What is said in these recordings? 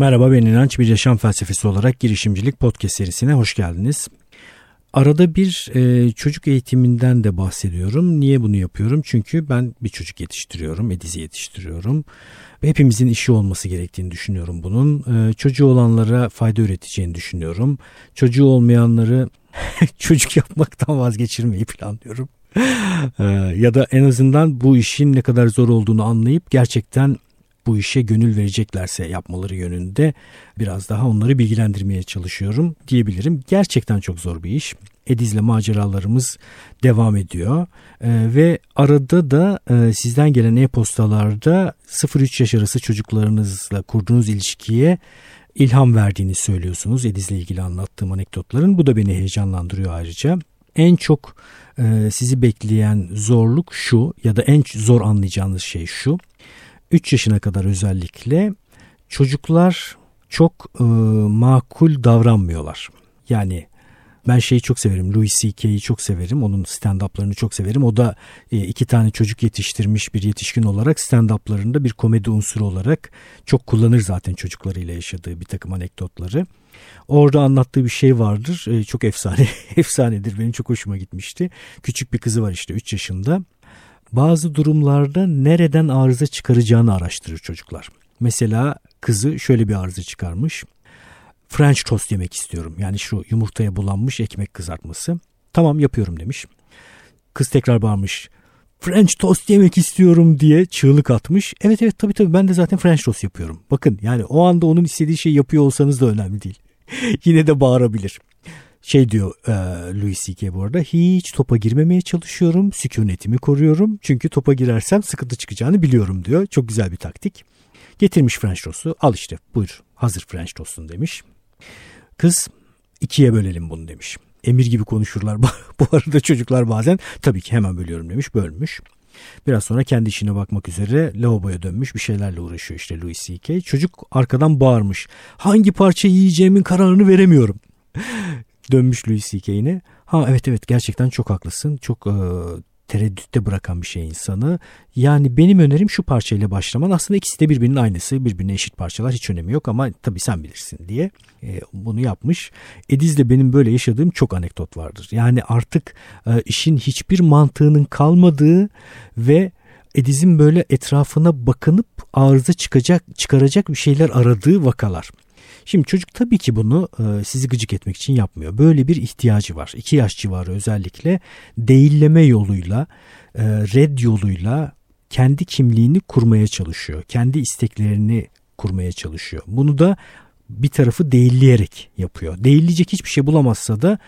Merhaba ben İnanç bir yaşam felsefesi olarak girişimcilik podcast serisine hoş geldiniz. Arada bir e, çocuk eğitiminden de bahsediyorum. Niye bunu yapıyorum? Çünkü ben bir çocuk yetiştiriyorum, Ediz'i yetiştiriyorum. Hepimizin işi olması gerektiğini düşünüyorum bunun. E, çocuğu olanlara fayda üreteceğini düşünüyorum. Çocuğu olmayanları çocuk yapmaktan vazgeçirmeyi planlıyorum. e, ya da en azından bu işin ne kadar zor olduğunu anlayıp gerçekten bu işe gönül vereceklerse yapmaları yönünde biraz daha onları bilgilendirmeye çalışıyorum diyebilirim. Gerçekten çok zor bir iş. Ediz'le maceralarımız devam ediyor ee, ve arada da e, sizden gelen e-postalarda 0-3 yaş arası çocuklarınızla kurduğunuz ilişkiye ilham verdiğini söylüyorsunuz Ediz'le ilgili anlattığım anekdotların. Bu da beni heyecanlandırıyor ayrıca. En çok e, sizi bekleyen zorluk şu ya da en zor anlayacağınız şey şu. 3 yaşına kadar özellikle çocuklar çok e, makul davranmıyorlar. Yani ben şeyi çok severim. Louis C.K.'yi çok severim. Onun stand-up'larını çok severim. O da e, iki tane çocuk yetiştirmiş bir yetişkin olarak stand-up'larında bir komedi unsuru olarak çok kullanır zaten çocuklarıyla yaşadığı bir takım anekdotları. Orada anlattığı bir şey vardır. E, çok efsane, efsanedir. Benim çok hoşuma gitmişti. Küçük bir kızı var işte 3 yaşında bazı durumlarda nereden arıza çıkaracağını araştırır çocuklar. Mesela kızı şöyle bir arıza çıkarmış. French toast yemek istiyorum. Yani şu yumurtaya bulanmış ekmek kızartması. Tamam yapıyorum demiş. Kız tekrar bağırmış. French toast yemek istiyorum diye çığlık atmış. Evet evet tabii tabii ben de zaten French toast yapıyorum. Bakın yani o anda onun istediği şeyi yapıyor olsanız da önemli değil. Yine de bağırabilir. Şey diyor e, Louis C.K. bu arada hiç topa girmemeye çalışıyorum. Sükunetimi koruyorum. Çünkü topa girersem sıkıntı çıkacağını biliyorum diyor. Çok güzel bir taktik. Getirmiş French toast'u. Al işte buyur hazır French toast'un demiş. Kız ikiye bölelim bunu demiş. Emir gibi konuşurlar. bu arada çocuklar bazen tabii ki hemen bölüyorum demiş. Bölmüş. Biraz sonra kendi işine bakmak üzere lavaboya dönmüş bir şeylerle uğraşıyor işte Louis C.K. Çocuk arkadan bağırmış. Hangi parça yiyeceğimin kararını veremiyorum. Dönmüş Louis C.K.'ine. Ha evet evet gerçekten çok haklısın. Çok e, tereddütte bırakan bir şey insanı. Yani benim önerim şu parçayla başlaman. Aslında ikisi de birbirinin aynısı. Birbirine eşit parçalar. Hiç önemi yok ama tabii sen bilirsin diye e, bunu yapmış. Ediz'le benim böyle yaşadığım çok anekdot vardır. Yani artık e, işin hiçbir mantığının kalmadığı ve Ediz'in böyle etrafına bakınıp arıza çıkacak, çıkaracak bir şeyler aradığı vakalar. Şimdi çocuk tabii ki bunu e, sizi gıcık etmek için yapmıyor. Böyle bir ihtiyacı var. 2 yaş civarı özellikle değilleme yoluyla, e, red yoluyla kendi kimliğini kurmaya çalışıyor. Kendi isteklerini kurmaya çalışıyor. Bunu da bir tarafı değilleyerek yapıyor. Değilleyecek hiçbir şey bulamazsa da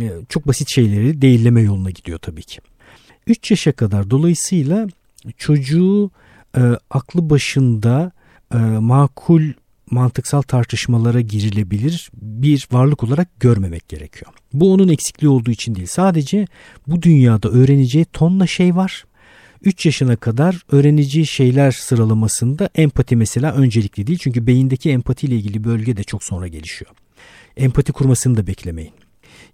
e, çok basit şeyleri değilleme yoluna gidiyor tabii ki. 3 yaşa kadar dolayısıyla çocuğu e, aklı başında e, makul mantıksal tartışmalara girilebilir bir varlık olarak görmemek gerekiyor. Bu onun eksikliği olduğu için değil. Sadece bu dünyada öğreneceği tonla şey var. 3 yaşına kadar öğreneceği şeyler sıralamasında empati mesela öncelikli değil. Çünkü beyindeki empati ile ilgili bölge de çok sonra gelişiyor. Empati kurmasını da beklemeyin.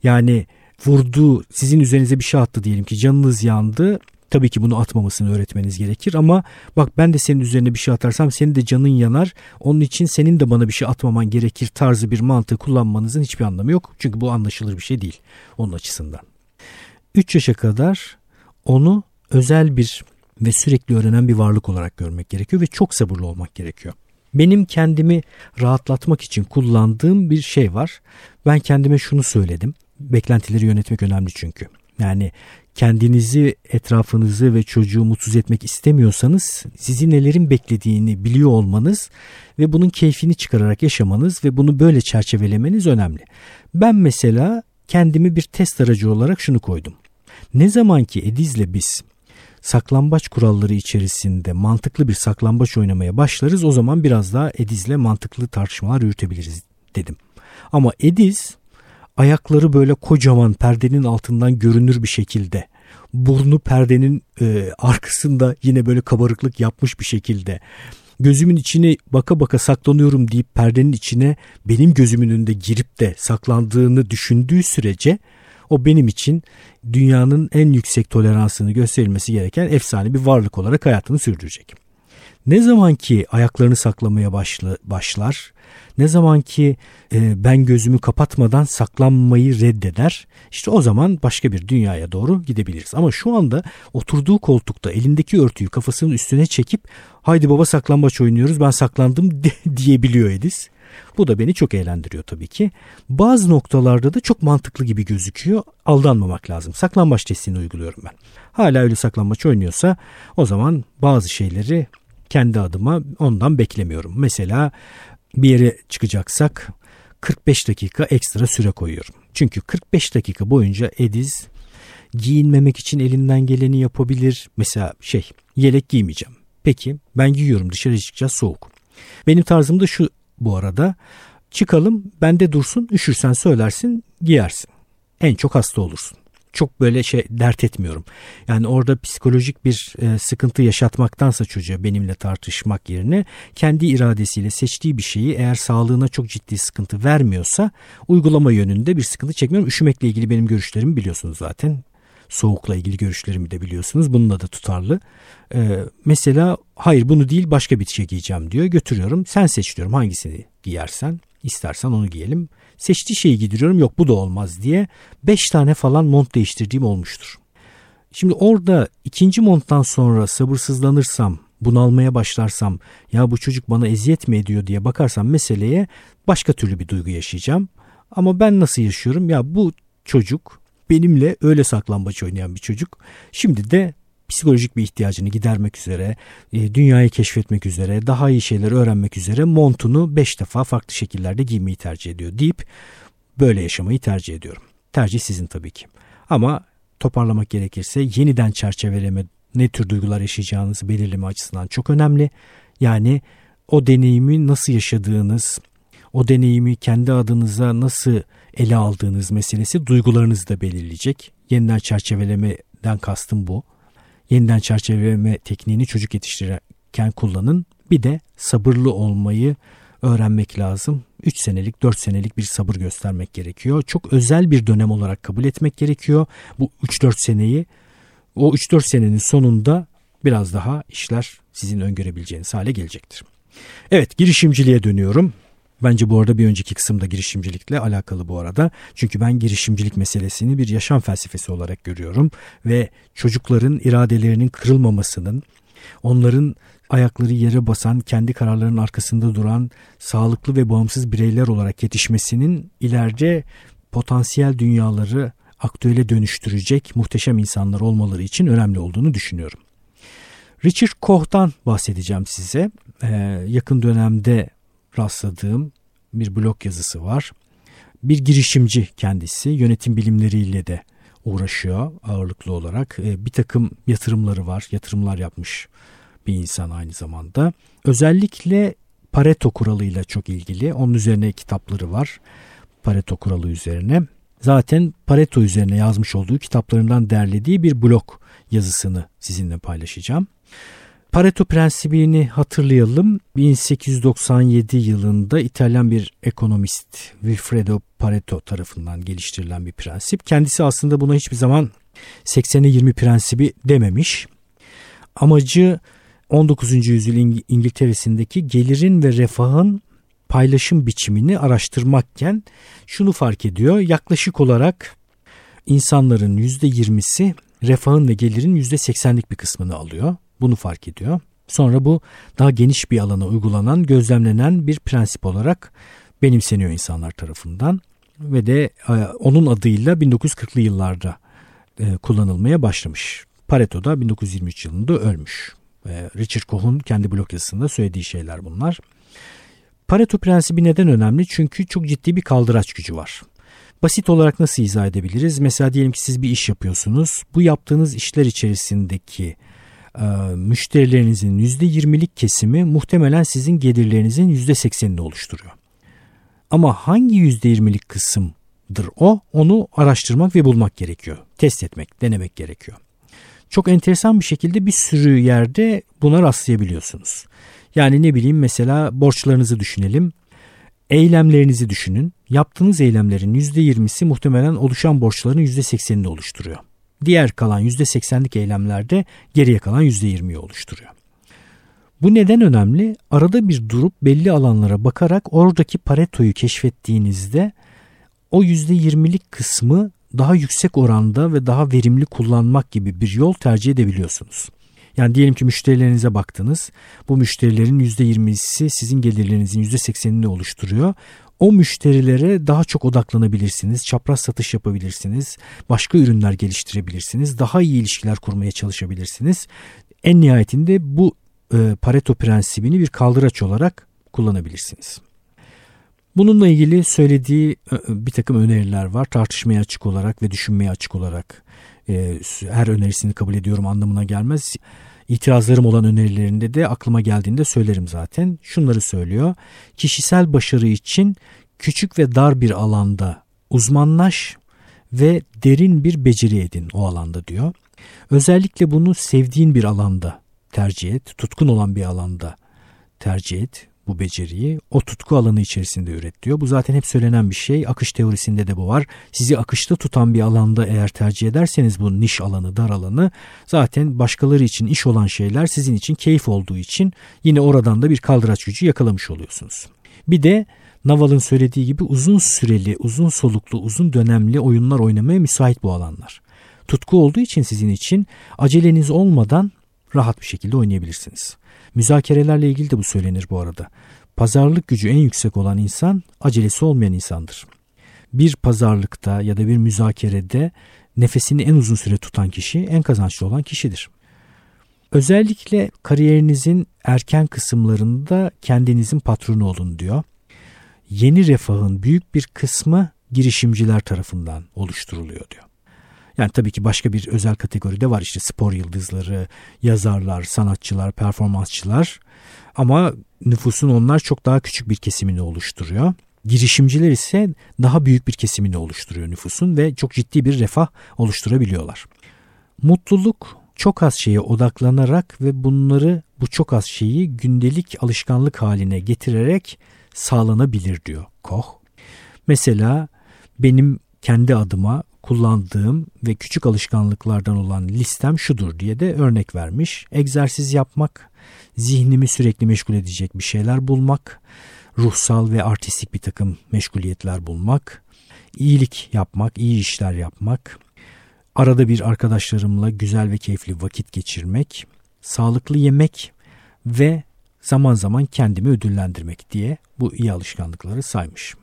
Yani vurdu sizin üzerinize bir şey attı diyelim ki canınız yandı Tabii ki bunu atmamasını öğretmeniz gerekir ama bak ben de senin üzerine bir şey atarsam senin de canın yanar. Onun için senin de bana bir şey atmaman gerekir tarzı bir mantığı kullanmanızın hiçbir anlamı yok. Çünkü bu anlaşılır bir şey değil onun açısından. 3 yaşa kadar onu özel bir ve sürekli öğrenen bir varlık olarak görmek gerekiyor ve çok sabırlı olmak gerekiyor. Benim kendimi rahatlatmak için kullandığım bir şey var. Ben kendime şunu söyledim. Beklentileri yönetmek önemli çünkü. Yani kendinizi, etrafınızı ve çocuğu mutsuz etmek istemiyorsanız sizi nelerin beklediğini biliyor olmanız ve bunun keyfini çıkararak yaşamanız ve bunu böyle çerçevelemeniz önemli. Ben mesela kendimi bir test aracı olarak şunu koydum. Ne zaman ki Ediz'le biz saklambaç kuralları içerisinde mantıklı bir saklambaç oynamaya başlarız o zaman biraz daha Ediz'le mantıklı tartışmalar yürütebiliriz dedim. Ama Ediz ayakları böyle kocaman perdenin altından görünür bir şekilde burnu perdenin e, arkasında yine böyle kabarıklık yapmış bir şekilde gözümün içine baka baka saklanıyorum deyip perdenin içine benim gözümün önünde girip de saklandığını düşündüğü sürece o benim için dünyanın en yüksek toleransını gösterilmesi gereken efsane bir varlık olarak hayatını sürdürecek. Ne zaman ki ayaklarını saklamaya başla, başlar, ne zaman ki e, ben gözümü kapatmadan saklanmayı reddeder, işte o zaman başka bir dünyaya doğru gidebiliriz. Ama şu anda oturduğu koltukta elindeki örtüyü kafasının üstüne çekip haydi baba saklambaç oynuyoruz ben saklandım de, diyebiliyor Edis. Bu da beni çok eğlendiriyor tabii ki. Bazı noktalarda da çok mantıklı gibi gözüküyor. Aldanmamak lazım. Saklambaç testini uyguluyorum ben. Hala öyle saklambaç oynuyorsa o zaman bazı şeyleri kendi adıma ondan beklemiyorum. Mesela bir yere çıkacaksak 45 dakika ekstra süre koyuyorum. Çünkü 45 dakika boyunca Ediz giyinmemek için elinden geleni yapabilir. Mesela şey yelek giymeyeceğim. Peki ben giyiyorum dışarı çıkacağız soğuk. Benim tarzım da şu bu arada. Çıkalım bende dursun üşürsen söylersin giyersin. En çok hasta olursun. Çok böyle şey dert etmiyorum. Yani orada psikolojik bir e, sıkıntı yaşatmaktansa çocuğa benimle tartışmak yerine kendi iradesiyle seçtiği bir şeyi eğer sağlığına çok ciddi sıkıntı vermiyorsa uygulama yönünde bir sıkıntı çekmiyorum. Üşümekle ilgili benim görüşlerimi biliyorsunuz zaten soğukla ilgili görüşlerimi de biliyorsunuz. Bununla da tutarlı. Ee, mesela hayır bunu değil başka bir şey giyeceğim diyor. Götürüyorum. Sen seç diyorum hangisini giyersen. İstersen onu giyelim. Seçtiği şeyi giydiriyorum. Yok bu da olmaz diye. Beş tane falan mont değiştirdiğim olmuştur. Şimdi orada ikinci monttan sonra sabırsızlanırsam, bunalmaya başlarsam, ya bu çocuk bana eziyet mi ediyor diye bakarsam meseleye başka türlü bir duygu yaşayacağım. Ama ben nasıl yaşıyorum? Ya bu çocuk benimle öyle saklambaç oynayan bir çocuk. Şimdi de psikolojik bir ihtiyacını gidermek üzere, e, dünyayı keşfetmek üzere, daha iyi şeyler öğrenmek üzere montunu 5 defa farklı şekillerde giymeyi tercih ediyor deyip böyle yaşamayı tercih ediyorum. Tercih sizin tabii ki. Ama toparlamak gerekirse yeniden çerçeveleme ne tür duygular yaşayacağınızı belirleme açısından çok önemli. Yani o deneyimi nasıl yaşadığınız, o deneyimi kendi adınıza nasıl ele aldığınız meselesi duygularınızı da belirleyecek. Yeniden çerçevelemeden kastım bu. Yeniden çerçeveleme tekniğini çocuk yetiştirirken kullanın. Bir de sabırlı olmayı öğrenmek lazım. 3 senelik 4 senelik bir sabır göstermek gerekiyor. Çok özel bir dönem olarak kabul etmek gerekiyor. Bu 3-4 seneyi o 3-4 senenin sonunda biraz daha işler sizin öngörebileceğiniz hale gelecektir. Evet girişimciliğe dönüyorum. Bence bu arada bir önceki kısımda girişimcilikle alakalı bu arada. Çünkü ben girişimcilik meselesini bir yaşam felsefesi olarak görüyorum ve çocukların iradelerinin kırılmamasının, onların ayakları yere basan, kendi kararlarının arkasında duran, sağlıklı ve bağımsız bireyler olarak yetişmesinin ileride potansiyel dünyaları aktüele dönüştürecek muhteşem insanlar olmaları için önemli olduğunu düşünüyorum. Richard Koch'tan bahsedeceğim size. Ee, yakın dönemde rastladığım bir blog yazısı var. Bir girişimci kendisi yönetim bilimleriyle de uğraşıyor ağırlıklı olarak. E, bir takım yatırımları var. Yatırımlar yapmış bir insan aynı zamanda. Özellikle Pareto kuralıyla çok ilgili. Onun üzerine kitapları var. Pareto kuralı üzerine. Zaten Pareto üzerine yazmış olduğu kitaplarından derlediği bir blog yazısını sizinle paylaşacağım. Pareto prensibini hatırlayalım. 1897 yılında İtalyan bir ekonomist Wilfredo Pareto tarafından geliştirilen bir prensip. Kendisi aslında buna hiçbir zaman 80'e 20 prensibi dememiş. Amacı 19. yüzyıl İngiltere'sindeki gelirin ve refahın paylaşım biçimini araştırmakken şunu fark ediyor. Yaklaşık olarak insanların %20'si refahın ve gelirin %80'lik bir kısmını alıyor. Bunu fark ediyor. Sonra bu daha geniş bir alana uygulanan, gözlemlenen bir prensip olarak benimseniyor insanlar tarafından ve de e, onun adıyla 1940'lı yıllarda e, kullanılmaya başlamış. Pareto da 1923 yılında ölmüş. Richard Koch'un kendi blog yazısında söylediği şeyler bunlar. Pareto prensibi neden önemli? Çünkü çok ciddi bir kaldıraç gücü var. Basit olarak nasıl izah edebiliriz? Mesela diyelim ki siz bir iş yapıyorsunuz. Bu yaptığınız işler içerisindeki e, müşterilerinizin %20'lik kesimi muhtemelen sizin gelirlerinizin %80'ini oluşturuyor. Ama hangi %20'lik kısımdır o? Onu araştırmak ve bulmak gerekiyor. Test etmek, denemek gerekiyor. Çok enteresan bir şekilde bir sürü yerde buna rastlayabiliyorsunuz. Yani ne bileyim mesela borçlarınızı düşünelim. Eylemlerinizi düşünün. Yaptığınız eylemlerin %20'si muhtemelen oluşan borçların %80'ini oluşturuyor. Diğer kalan %80'lik eylemlerde geriye kalan %20'yi oluşturuyor. Bu neden önemli? Arada bir durup belli alanlara bakarak oradaki paretoyu keşfettiğinizde o %20'lik kısmı daha yüksek oranda ve daha verimli kullanmak gibi bir yol tercih edebiliyorsunuz. Yani diyelim ki müşterilerinize baktınız. Bu müşterilerin %20'si sizin gelirlerinizin %80'ini oluşturuyor. O müşterilere daha çok odaklanabilirsiniz, çapraz satış yapabilirsiniz, başka ürünler geliştirebilirsiniz, daha iyi ilişkiler kurmaya çalışabilirsiniz. En nihayetinde bu e, Pareto prensibini bir kaldıraç olarak kullanabilirsiniz. Bununla ilgili söylediği e, bir takım öneriler var. Tartışmaya açık olarak ve düşünmeye açık olarak e, her önerisini kabul ediyorum anlamına gelmez. İtirazlarım olan önerilerinde de aklıma geldiğinde söylerim zaten. Şunları söylüyor. Kişisel başarı için küçük ve dar bir alanda uzmanlaş ve derin bir beceri edin o alanda diyor. Özellikle bunu sevdiğin bir alanda tercih et, tutkun olan bir alanda tercih et bu beceriyi o tutku alanı içerisinde üret diyor. Bu zaten hep söylenen bir şey. Akış teorisinde de bu var. Sizi akışta tutan bir alanda eğer tercih ederseniz bu niş alanı, dar alanı zaten başkaları için iş olan şeyler sizin için keyif olduğu için yine oradan da bir kaldıraç gücü yakalamış oluyorsunuz. Bir de Naval'ın söylediği gibi uzun süreli, uzun soluklu, uzun dönemli oyunlar oynamaya müsait bu alanlar. Tutku olduğu için sizin için aceleniz olmadan rahat bir şekilde oynayabilirsiniz. Müzakerelerle ilgili de bu söylenir bu arada. Pazarlık gücü en yüksek olan insan acelesi olmayan insandır. Bir pazarlıkta ya da bir müzakerede nefesini en uzun süre tutan kişi en kazançlı olan kişidir. Özellikle kariyerinizin erken kısımlarında kendinizin patronu olun diyor. Yeni refahın büyük bir kısmı girişimciler tarafından oluşturuluyor diyor. Yani tabii ki başka bir özel kategori de var işte spor yıldızları, yazarlar, sanatçılar, performansçılar. Ama nüfusun onlar çok daha küçük bir kesimini oluşturuyor. Girişimciler ise daha büyük bir kesimini oluşturuyor nüfusun ve çok ciddi bir refah oluşturabiliyorlar. Mutluluk çok az şeye odaklanarak ve bunları bu çok az şeyi gündelik alışkanlık haline getirerek sağlanabilir diyor Koch. Mesela benim kendi adıma kullandığım ve küçük alışkanlıklardan olan listem şudur diye de örnek vermiş. Egzersiz yapmak, zihnimi sürekli meşgul edecek bir şeyler bulmak, ruhsal ve artistik bir takım meşguliyetler bulmak, iyilik yapmak, iyi işler yapmak, arada bir arkadaşlarımla güzel ve keyifli vakit geçirmek, sağlıklı yemek ve zaman zaman kendimi ödüllendirmek diye bu iyi alışkanlıkları saymış.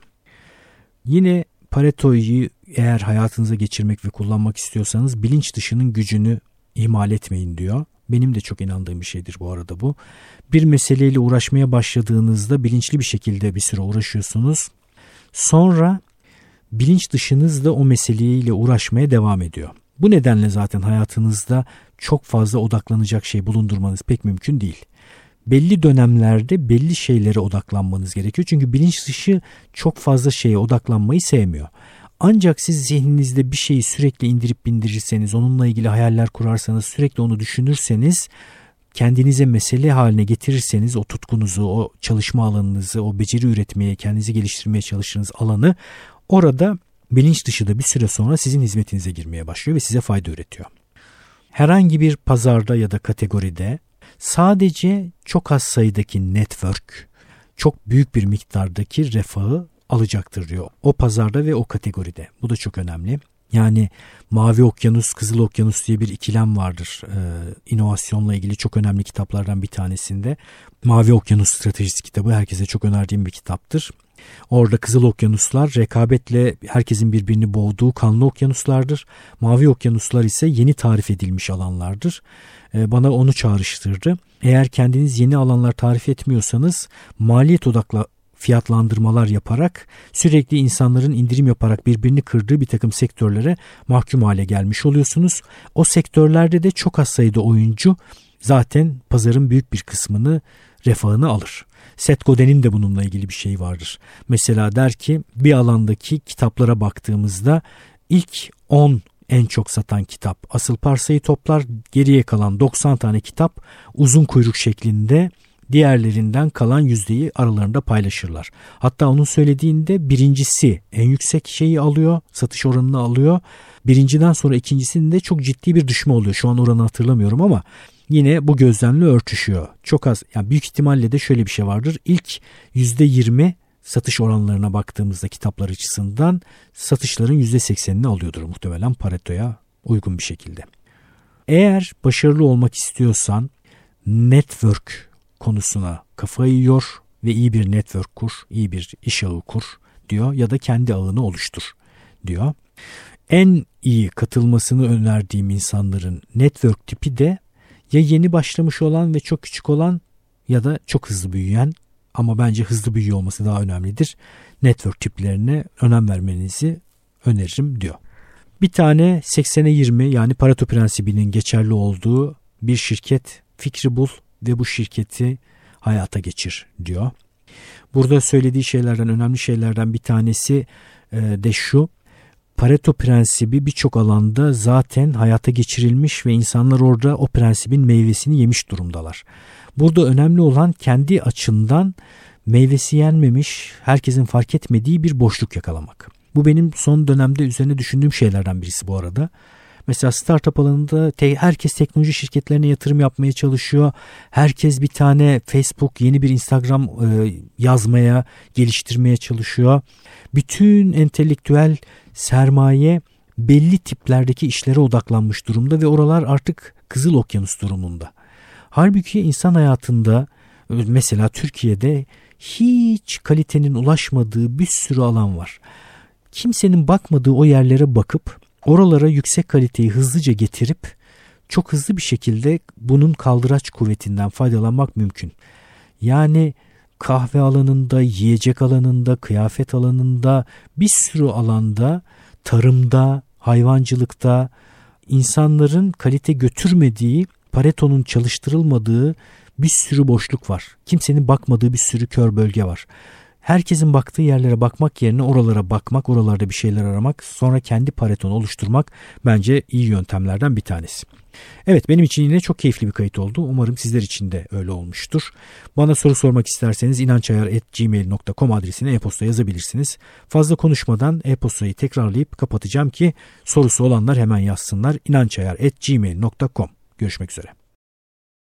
Yine Pareto'yu eğer hayatınıza geçirmek ve kullanmak istiyorsanız bilinç dışının gücünü ihmal etmeyin diyor. Benim de çok inandığım bir şeydir bu arada bu. Bir meseleyle uğraşmaya başladığınızda bilinçli bir şekilde bir süre uğraşıyorsunuz. Sonra bilinç dışınız da o meseleyle uğraşmaya devam ediyor. Bu nedenle zaten hayatınızda çok fazla odaklanacak şey bulundurmanız pek mümkün değil belli dönemlerde belli şeylere odaklanmanız gerekiyor. Çünkü bilinç dışı çok fazla şeye odaklanmayı sevmiyor. Ancak siz zihninizde bir şeyi sürekli indirip bindirirseniz, onunla ilgili hayaller kurarsanız, sürekli onu düşünürseniz, kendinize mesele haline getirirseniz o tutkunuzu, o çalışma alanınızı, o beceri üretmeye, kendinizi geliştirmeye çalıştığınız alanı orada bilinç dışı da bir süre sonra sizin hizmetinize girmeye başlıyor ve size fayda üretiyor. Herhangi bir pazarda ya da kategoride sadece çok az sayıdaki network çok büyük bir miktardaki refahı alacaktır diyor. O pazarda ve o kategoride. Bu da çok önemli. Yani Mavi Okyanus, Kızıl Okyanus diye bir ikilem vardır. Ee, inovasyonla ilgili çok önemli kitaplardan bir tanesinde. Mavi Okyanus Stratejisi kitabı herkese çok önerdiğim bir kitaptır. Orada Kızıl Okyanuslar rekabetle herkesin birbirini boğduğu kanlı okyanuslardır. Mavi Okyanuslar ise yeni tarif edilmiş alanlardır. Ee, bana onu çağrıştırdı. Eğer kendiniz yeni alanlar tarif etmiyorsanız maliyet odaklı fiyatlandırmalar yaparak sürekli insanların indirim yaparak birbirini kırdığı bir takım sektörlere mahkum hale gelmiş oluyorsunuz. O sektörlerde de çok az sayıda oyuncu zaten pazarın büyük bir kısmını refahını alır. Seth Godin'in de bununla ilgili bir şey vardır. Mesela der ki bir alandaki kitaplara baktığımızda ilk 10 en çok satan kitap asıl parsayı toplar. Geriye kalan 90 tane kitap uzun kuyruk şeklinde diğerlerinden kalan yüzdeyi aralarında paylaşırlar. Hatta onun söylediğinde birincisi en yüksek şeyi alıyor, satış oranını alıyor. Birinciden sonra ikincisinde çok ciddi bir düşme oluyor. Şu an oranı hatırlamıyorum ama yine bu gözlemle örtüşüyor. Çok az yani büyük ihtimalle de şöyle bir şey vardır. İlk %20 satış oranlarına baktığımızda kitaplar açısından satışların %80'ini alıyordur muhtemelen Pareto'ya uygun bir şekilde. Eğer başarılı olmak istiyorsan network konusuna kafayı yor ve iyi bir network kur, iyi bir iş ağı kur diyor ya da kendi ağını oluştur diyor. En iyi katılmasını önerdiğim insanların network tipi de ya yeni başlamış olan ve çok küçük olan ya da çok hızlı büyüyen ama bence hızlı büyüyor olması daha önemlidir. Network tiplerine önem vermenizi öneririm diyor. Bir tane 80'e 20 yani Pareto prensibinin geçerli olduğu bir şirket fikri bul ve bu şirketi hayata geçir diyor. Burada söylediği şeylerden önemli şeylerden bir tanesi e, de şu. Pareto prensibi birçok alanda zaten hayata geçirilmiş ve insanlar orada o prensibin meyvesini yemiş durumdalar. Burada önemli olan kendi açından meyvesi yenmemiş, herkesin fark etmediği bir boşluk yakalamak. Bu benim son dönemde üzerine düşündüğüm şeylerden birisi bu arada. Mesela startup alanında te- herkes teknoloji şirketlerine yatırım yapmaya çalışıyor. Herkes bir tane Facebook, yeni bir Instagram e, yazmaya, geliştirmeye çalışıyor. Bütün entelektüel sermaye belli tiplerdeki işlere odaklanmış durumda ve oralar artık Kızıl Okyanus durumunda. Halbuki insan hayatında mesela Türkiye'de hiç kalitenin ulaşmadığı bir sürü alan var. Kimsenin bakmadığı o yerlere bakıp oralara yüksek kaliteyi hızlıca getirip çok hızlı bir şekilde bunun kaldıraç kuvvetinden faydalanmak mümkün. Yani kahve alanında, yiyecek alanında, kıyafet alanında bir sürü alanda, tarımda, hayvancılıkta insanların kalite götürmediği, Pareto'nun çalıştırılmadığı bir sürü boşluk var. Kimsenin bakmadığı bir sürü kör bölge var. Herkesin baktığı yerlere bakmak yerine oralara bakmak, oralarda bir şeyler aramak, sonra kendi paretonu oluşturmak bence iyi yöntemlerden bir tanesi. Evet benim için yine çok keyifli bir kayıt oldu. Umarım sizler için de öyle olmuştur. Bana soru sormak isterseniz inançayar.gmail.com adresine e-posta yazabilirsiniz. Fazla konuşmadan e-postayı tekrarlayıp kapatacağım ki sorusu olanlar hemen yazsınlar. inançayar.gmail.com Görüşmek üzere.